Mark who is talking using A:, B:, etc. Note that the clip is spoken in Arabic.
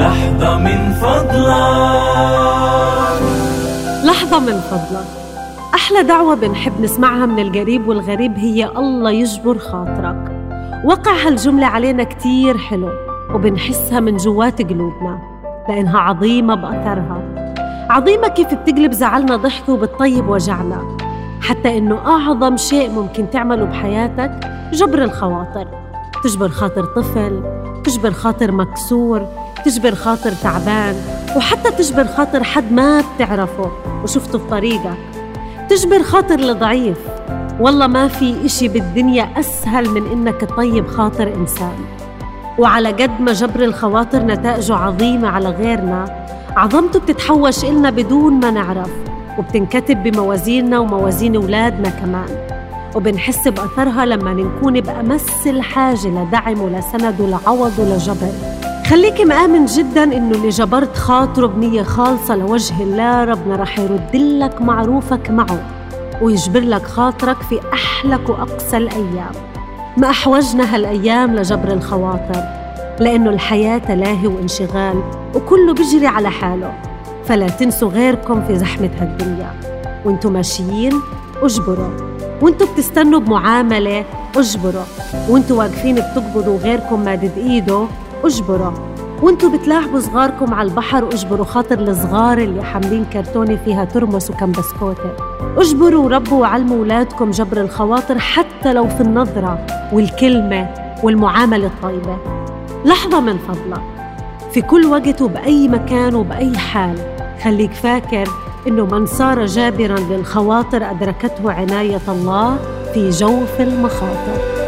A: لحظة من فضلك.
B: لحظة من فضلك. أحلى دعوة بنحب نسمعها من القريب والغريب هي الله يجبر خاطرك. وقع هالجملة علينا كتير حلو وبنحسها من جوات قلوبنا لأنها عظيمة بأثرها. عظيمة كيف بتقلب زعلنا ضحك وبتطيب وجعنا. حتى إنه أعظم شيء ممكن تعمله بحياتك جبر الخواطر. تجبر خاطر طفل تجبر خاطر مكسور تجبر خاطر تعبان وحتى تجبر خاطر حد ما بتعرفه وشفته في طريقك. تجبر خاطر الضعيف والله ما في إشي بالدنيا أسهل من إنك تطيب خاطر إنسان. وعلى قد ما جبر الخواطر نتائجه عظيمة على غيرنا عظمته بتتحوش إلنا بدون ما نعرف وبتنكتب بموازيننا وموازين أولادنا كمان. وبنحس بأثرها لما نكون بأمس الحاجة لدعم ولسند ولعوض ولجبر خليك مآمن جدا إنه اللي جبرت خاطره بنية خالصة لوجه الله ربنا رح يرد لك معروفك معه ويجبر لك خاطرك في أحلك وأقسى الأيام. ما أحوجنا هالأيام لجبر الخواطر لأنه الحياة تلاهي وانشغال وكله بيجري على حاله. فلا تنسوا غيركم في زحمة هالدنيا. وانتوا ماشيين اجبروا. وانتوا بتستنوا بمعاملة اجبروا. وانتوا واقفين بتقبضوا غيركم مادد إيده أجبروا. وانتوا بتلاعبوا صغاركم على البحر أجبروا خاطر الصغار اللي حاملين كرتونة فيها ترمس وكم بسكوتة. أجبروا وربوا وعلموا أولادكم جبر الخواطر حتى لو في النظرة والكلمة والمعاملة الطيبة. لحظة من فضلك. في كل وقت وبأي مكان وبأي حال. خليك فاكر إنه من صار جابرا للخواطر أدركته عناية الله في جوف المخاطر.